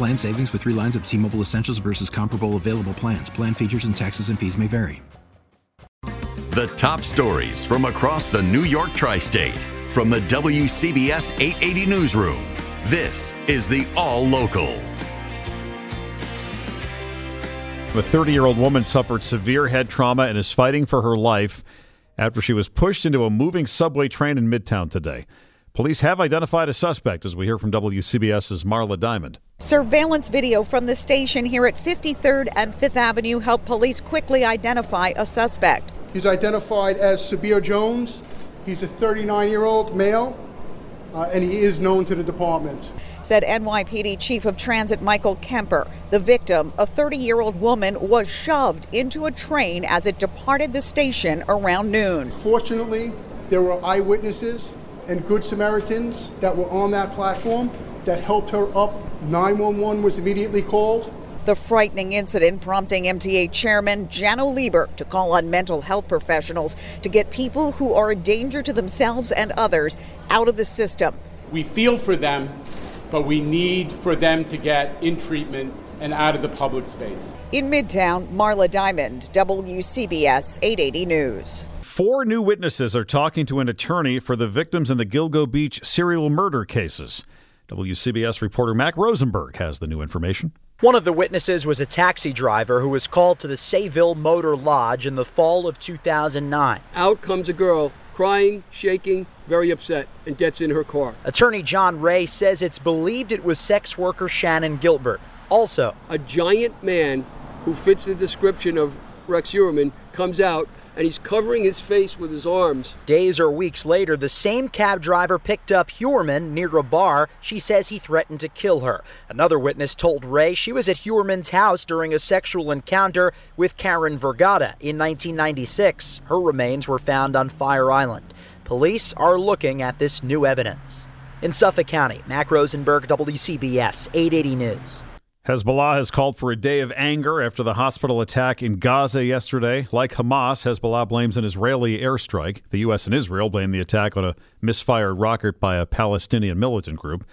Plan savings with three lines of T Mobile Essentials versus comparable available plans. Plan features and taxes and fees may vary. The top stories from across the New York tri state from the WCBS 880 Newsroom. This is the All Local. A 30 year old woman suffered severe head trauma and is fighting for her life after she was pushed into a moving subway train in Midtown today. Police have identified a suspect, as we hear from WCBS's Marla Diamond. Surveillance video from the station here at 53rd and 5th Avenue helped police quickly identify a suspect. He's identified as Sabir Jones. He's a 39 year old male, uh, and he is known to the department. Said NYPD Chief of Transit Michael Kemper. The victim, a 30 year old woman, was shoved into a train as it departed the station around noon. Fortunately, there were eyewitnesses and Good Samaritans that were on that platform that helped her up. 911 was immediately called. The frightening incident prompting MTA Chairman Janno Lieber to call on mental health professionals to get people who are a danger to themselves and others out of the system. We feel for them, but we need for them to get in treatment and out of the public space. In Midtown, Marla Diamond, WCBS 880 News. Four new witnesses are talking to an attorney for the victims in the Gilgo Beach serial murder cases. WCBS reporter Mac Rosenberg has the new information. One of the witnesses was a taxi driver who was called to the Sayville Motor Lodge in the fall of 2009. Out comes a girl, crying, shaking, very upset, and gets in her car. Attorney John Ray says it's believed it was sex worker Shannon Gilbert. Also, a giant man who fits the description of Rex Heuermann comes out and he's covering his face with his arms. Days or weeks later, the same cab driver picked up Heuermann near a bar. She says he threatened to kill her. Another witness told Ray she was at Heuermann's house during a sexual encounter with Karen Vergata in 1996. Her remains were found on Fire Island. Police are looking at this new evidence. In Suffolk County, Mac Rosenberg, WCBS 880 News. Hezbollah has called for a day of anger after the hospital attack in Gaza yesterday. Like Hamas, Hezbollah blames an Israeli airstrike. The U.S. and Israel blame the attack on a misfired rocket by a Palestinian militant group.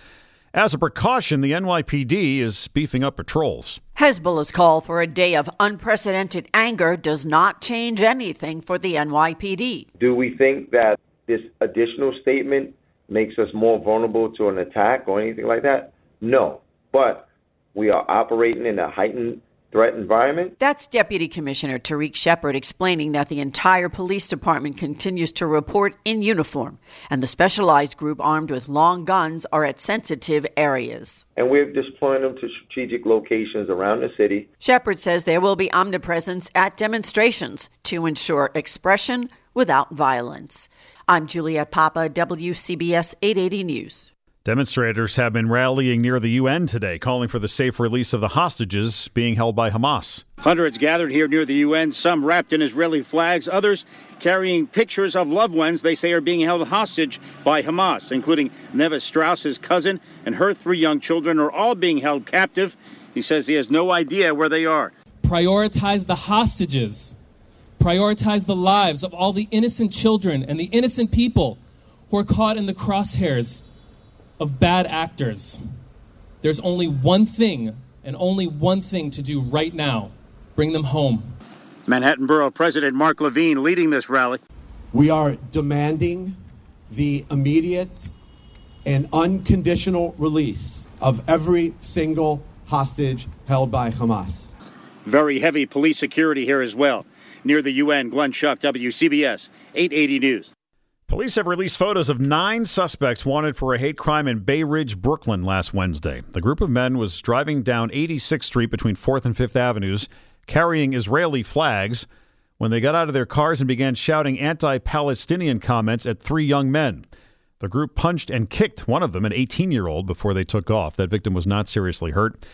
As a precaution, the NYPD is beefing up patrols. Hezbollah's call for a day of unprecedented anger does not change anything for the NYPD. Do we think that this additional statement makes us more vulnerable to an attack or anything like that? No. But we are operating in a heightened threat environment. That's Deputy Commissioner Tarik Sheppard explaining that the entire police department continues to report in uniform, and the specialized group armed with long guns are at sensitive areas. And we're deploying them to strategic locations around the city. Sheppard says there will be omnipresence at demonstrations to ensure expression without violence. I'm Juliet Papa, WCBS 880 News. Demonstrators have been rallying near the UN today, calling for the safe release of the hostages being held by Hamas. Hundreds gathered here near the UN, some wrapped in Israeli flags, others carrying pictures of loved ones they say are being held hostage by Hamas, including Neva Strauss's cousin and her three young children are all being held captive. He says he has no idea where they are. Prioritize the hostages. Prioritize the lives of all the innocent children and the innocent people who are caught in the crosshairs of bad actors. There's only one thing and only one thing to do right now bring them home. Manhattan Borough President Mark Levine leading this rally. We are demanding the immediate and unconditional release of every single hostage held by Hamas. Very heavy police security here as well. Near the UN, Glenn Schuck, WCBS, 880 News. Police have released photos of nine suspects wanted for a hate crime in Bay Ridge, Brooklyn last Wednesday. The group of men was driving down 86th Street between 4th and 5th Avenues carrying Israeli flags when they got out of their cars and began shouting anti Palestinian comments at three young men. The group punched and kicked one of them, an 18 year old, before they took off. That victim was not seriously hurt.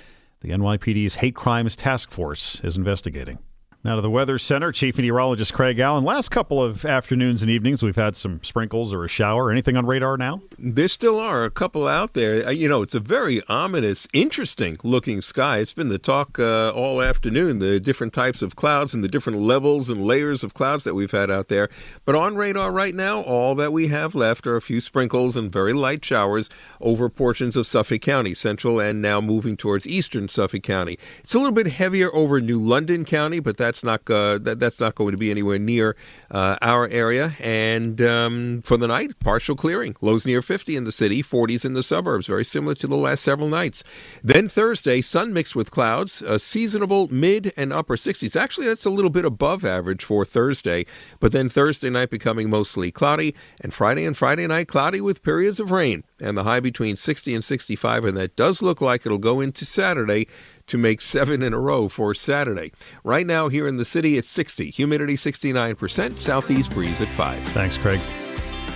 The NYPD's Hate Crimes Task Force is investigating. Now to the Weather Center, Chief Meteorologist Craig Allen. Last couple of afternoons and evenings, we've had some sprinkles or a shower. Anything on radar now? There still are a couple out there. Uh, you know, it's a very ominous, interesting looking sky. It's been the talk uh, all afternoon, the different types of clouds and the different levels and layers of clouds that we've had out there. But on radar right now, all that we have left are a few sprinkles and very light showers over portions of Suffolk County, central and now moving towards eastern Suffolk County. It's a little bit heavier over New London County, but that's that's not uh, that, that's not going to be anywhere near uh, our area. And um, for the night, partial clearing. Lows near 50 in the city, 40s in the suburbs. Very similar to the last several nights. Then Thursday, sun mixed with clouds, a seasonable mid and upper 60s. Actually, that's a little bit above average for Thursday. But then Thursday night becoming mostly cloudy, and Friday and Friday night cloudy with periods of rain, and the high between 60 and 65. And that does look like it'll go into Saturday to make seven in a row for Saturday. Right now, here in the city, it's 60, humidity 69%, southeast breeze at 5. Thanks, Craig.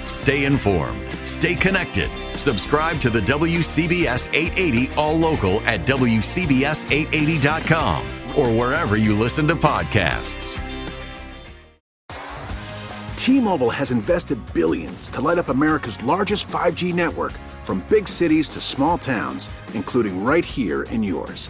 Stay informed, stay connected. Subscribe to the WCBS 880 All Local at WCBS880.com or wherever you listen to podcasts. T Mobile has invested billions to light up America's largest 5G network from big cities to small towns, including right here in yours.